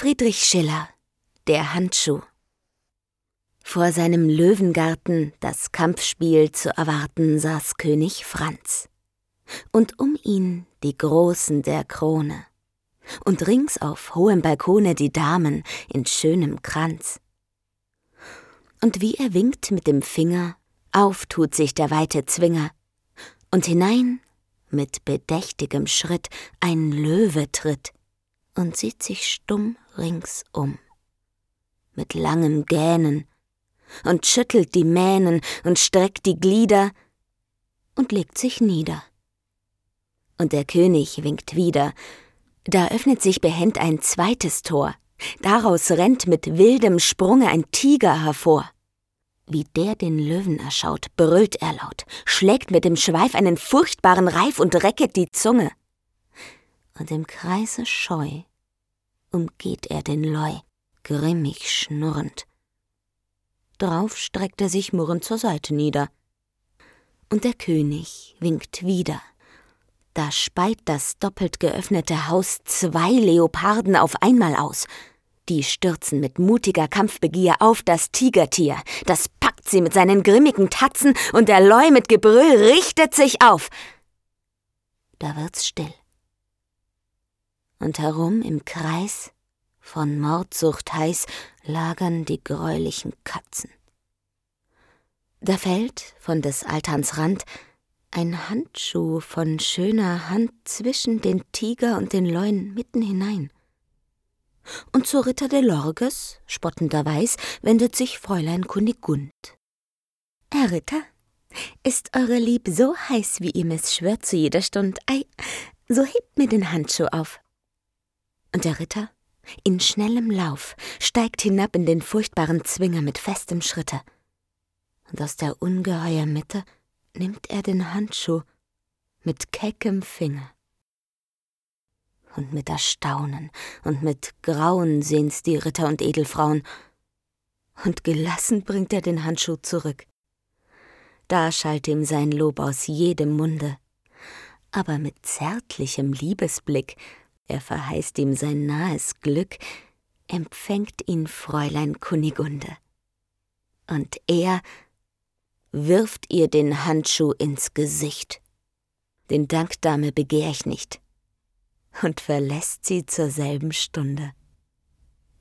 Friedrich Schiller Der Handschuh Vor seinem Löwengarten das Kampfspiel zu erwarten saß König Franz. Und um ihn die Großen der Krone. Und rings auf hohem Balkone die Damen in schönem Kranz. Und wie er winkt mit dem Finger, auf tut sich der weite Zwinger, und hinein mit bedächtigem Schritt ein Löwe tritt und sieht sich stumm ringsum. Mit langem Gähnen und schüttelt die Mähnen und streckt die Glieder und legt sich nieder. Und der König winkt wieder, da öffnet sich behend ein zweites Tor, daraus rennt mit wildem Sprunge ein Tiger hervor. Wie der den Löwen erschaut, brüllt er laut, schlägt mit dem Schweif einen furchtbaren Reif und recket die Zunge. Und im Kreise scheu umgeht er den Leu, grimmig schnurrend. Drauf streckt er sich murrend zur Seite nieder. Und der König winkt wieder. Da speit das doppelt geöffnete Haus zwei Leoparden auf einmal aus. Die stürzen mit mutiger Kampfbegier auf das Tigertier. Das packt sie mit seinen grimmigen Tatzen und der Leu mit Gebrüll richtet sich auf. Da wird's still und herum im Kreis, von Mordsucht heiß, lagern die greulichen Katzen. Da fällt von des Altans Rand ein Handschuh von schöner Hand zwischen den Tiger und den Leuen mitten hinein. Und zu Ritter de Lorges, spottenderweis, wendet sich Fräulein Kunigund. Herr Ritter, ist eure Lieb so heiß, wie ihm es schwört zu jeder Stund, ei, so hebt mir den Handschuh auf. Und der Ritter, in schnellem Lauf, steigt hinab in den furchtbaren Zwinger mit festem Schritte. Und aus der ungeheuer Mitte nimmt er den Handschuh mit keckem Finger. Und mit Erstaunen und mit Grauen sehen's die Ritter und Edelfrauen, und gelassen bringt er den Handschuh zurück. Da schallt ihm sein Lob aus jedem Munde, aber mit zärtlichem Liebesblick er verheißt ihm sein nahes Glück, empfängt ihn Fräulein Kunigunde. Und er wirft ihr den Handschuh ins Gesicht. Den Dankdame begehr ich nicht und verlässt sie zur selben Stunde.